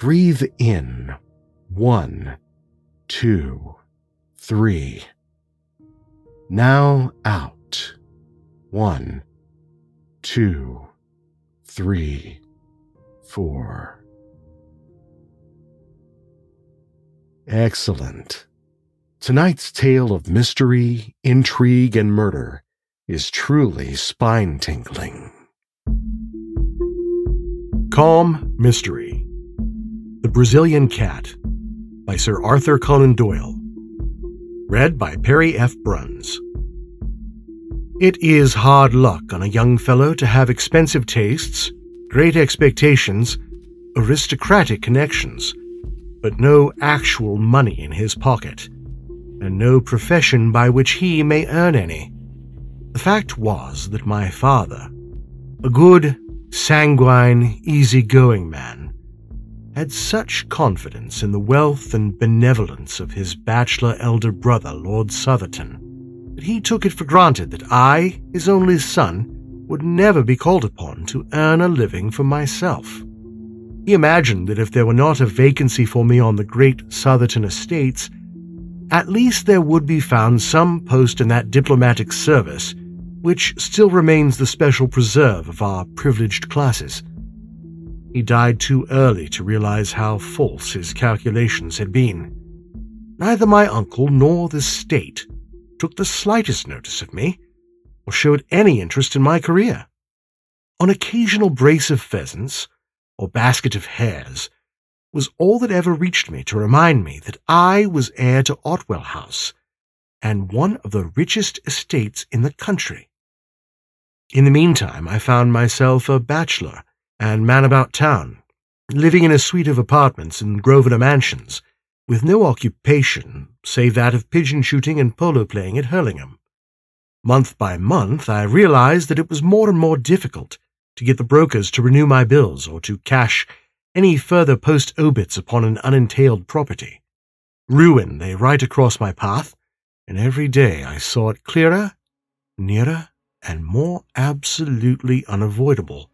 Breathe in. One, two, three. Now out. One, two, three, four. Excellent. Tonight's tale of mystery, intrigue, and murder is truly spine tingling. Calm Mystery the Brazilian Cat by Sir Arthur Conan Doyle. Read by Perry F. Bruns. It is hard luck on a young fellow to have expensive tastes, great expectations, aristocratic connections, but no actual money in his pocket, and no profession by which he may earn any. The fact was that my father, a good, sanguine, easy-going man, had such confidence in the wealth and benevolence of his bachelor elder brother, Lord Southerton, that he took it for granted that I, his only son, would never be called upon to earn a living for myself. He imagined that if there were not a vacancy for me on the great Southerton estates, at least there would be found some post in that diplomatic service which still remains the special preserve of our privileged classes. He died too early to realize how false his calculations had been. Neither my uncle nor the state took the slightest notice of me, or showed any interest in my career. An occasional brace of pheasants, or basket of hares, was all that ever reached me to remind me that I was heir to Otwell House, and one of the richest estates in the country. In the meantime, I found myself a bachelor, and man about town, living in a suite of apartments in Grosvenor Mansions, with no occupation save that of pigeon shooting and polo playing at Hurlingham. Month by month, I realized that it was more and more difficult to get the brokers to renew my bills or to cash any further post obits upon an unentailed property. Ruin lay right across my path, and every day I saw it clearer, nearer, and more absolutely unavoidable.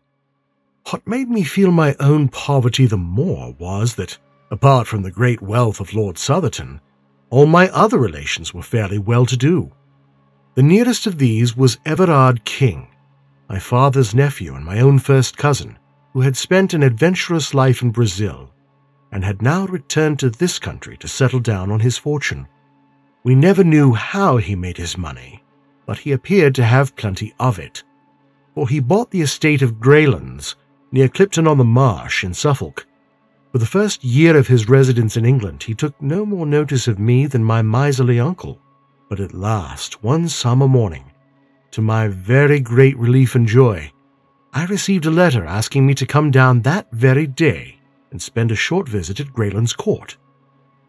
What made me feel my own poverty the more was that, apart from the great wealth of Lord Southerton, all my other relations were fairly well to do. The nearest of these was Everard King, my father's nephew and my own first cousin, who had spent an adventurous life in Brazil and had now returned to this country to settle down on his fortune. We never knew how he made his money, but he appeared to have plenty of it, for he bought the estate of Greylands near Clipton on the Marsh in Suffolk. For the first year of his residence in England, he took no more notice of me than my miserly uncle. But at last, one summer morning, to my very great relief and joy, I received a letter asking me to come down that very day and spend a short visit at Greylands Court.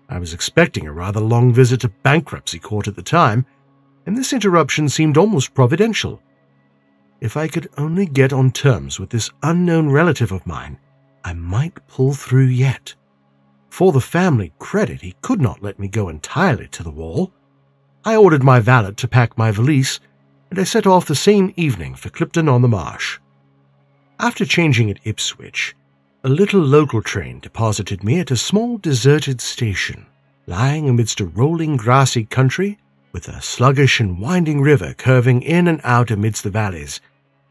I was expecting a rather long visit to bankruptcy court at the time, and this interruption seemed almost providential. If I could only get on terms with this unknown relative of mine, I might pull through yet. For the family credit, he could not let me go entirely to the wall. I ordered my valet to pack my valise, and I set off the same evening for Clipton on the Marsh. After changing at Ipswich, a little local train deposited me at a small deserted station, lying amidst a rolling grassy country with a sluggish and winding river curving in and out amidst the valleys,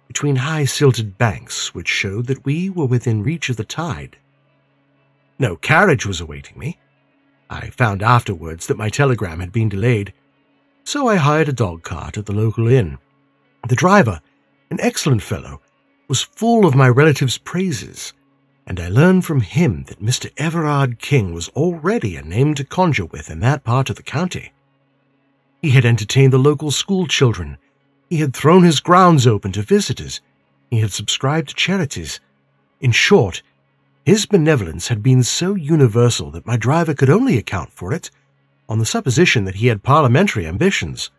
between high silted banks which showed that we were within reach of the tide. No carriage was awaiting me. I found afterwards that my telegram had been delayed, so I hired a dog cart at the local inn. The driver, an excellent fellow, was full of my relative's praises, and I learned from him that Mr. Everard King was already a name to conjure with in that part of the county. He had entertained the local school children. He had thrown his grounds open to visitors. He had subscribed to charities. In short, his benevolence had been so universal that my driver could only account for it on the supposition that he had parliamentary ambitions.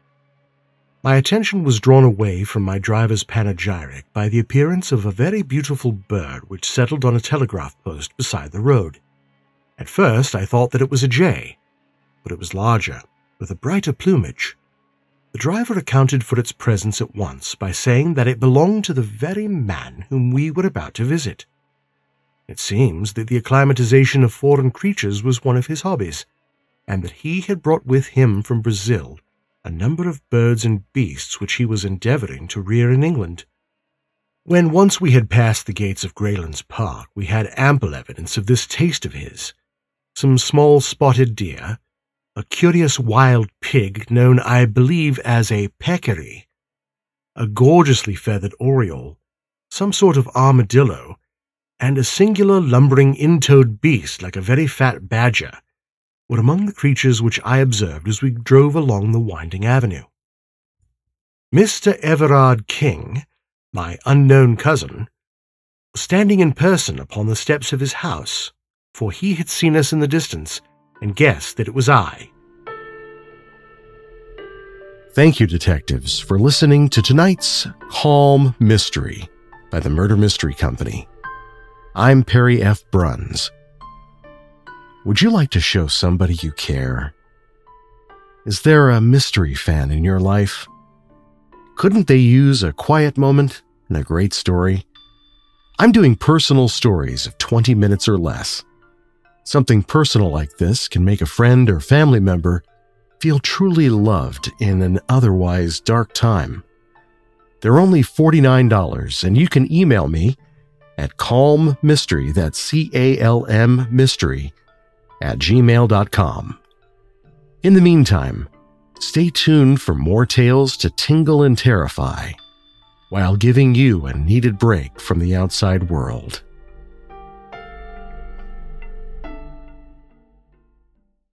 My attention was drawn away from my driver's panegyric by the appearance of a very beautiful bird which settled on a telegraph post beside the road. At first I thought that it was a jay, but it was larger with a brighter plumage. The driver accounted for its presence at once by saying that it belonged to the very man whom we were about to visit. It seems that the acclimatization of foreign creatures was one of his hobbies, and that he had brought with him from Brazil a number of birds and beasts which he was endeavoring to rear in England. When once we had passed the gates of Greylands Park, we had ample evidence of this taste of his. Some small spotted deer, a curious wild pig known, I believe, as a peccary, a gorgeously feathered oriole, some sort of armadillo, and a singular lumbering in-toed beast like a very fat badger, were among the creatures which I observed as we drove along the winding avenue. Mr. Everard King, my unknown cousin, was standing in person upon the steps of his house, for he had seen us in the distance and guessed that it was I. Thank you, detectives, for listening to tonight's Calm Mystery by the Murder Mystery Company. I'm Perry F. Bruns. Would you like to show somebody you care? Is there a mystery fan in your life? Couldn't they use a quiet moment and a great story? I'm doing personal stories of 20 minutes or less. Something personal like this can make a friend or family member feel truly loved in an otherwise dark time. They're only $49, and you can email me at calmmystery, that's C A L M mystery, at gmail.com. In the meantime, stay tuned for more tales to tingle and terrify while giving you a needed break from the outside world.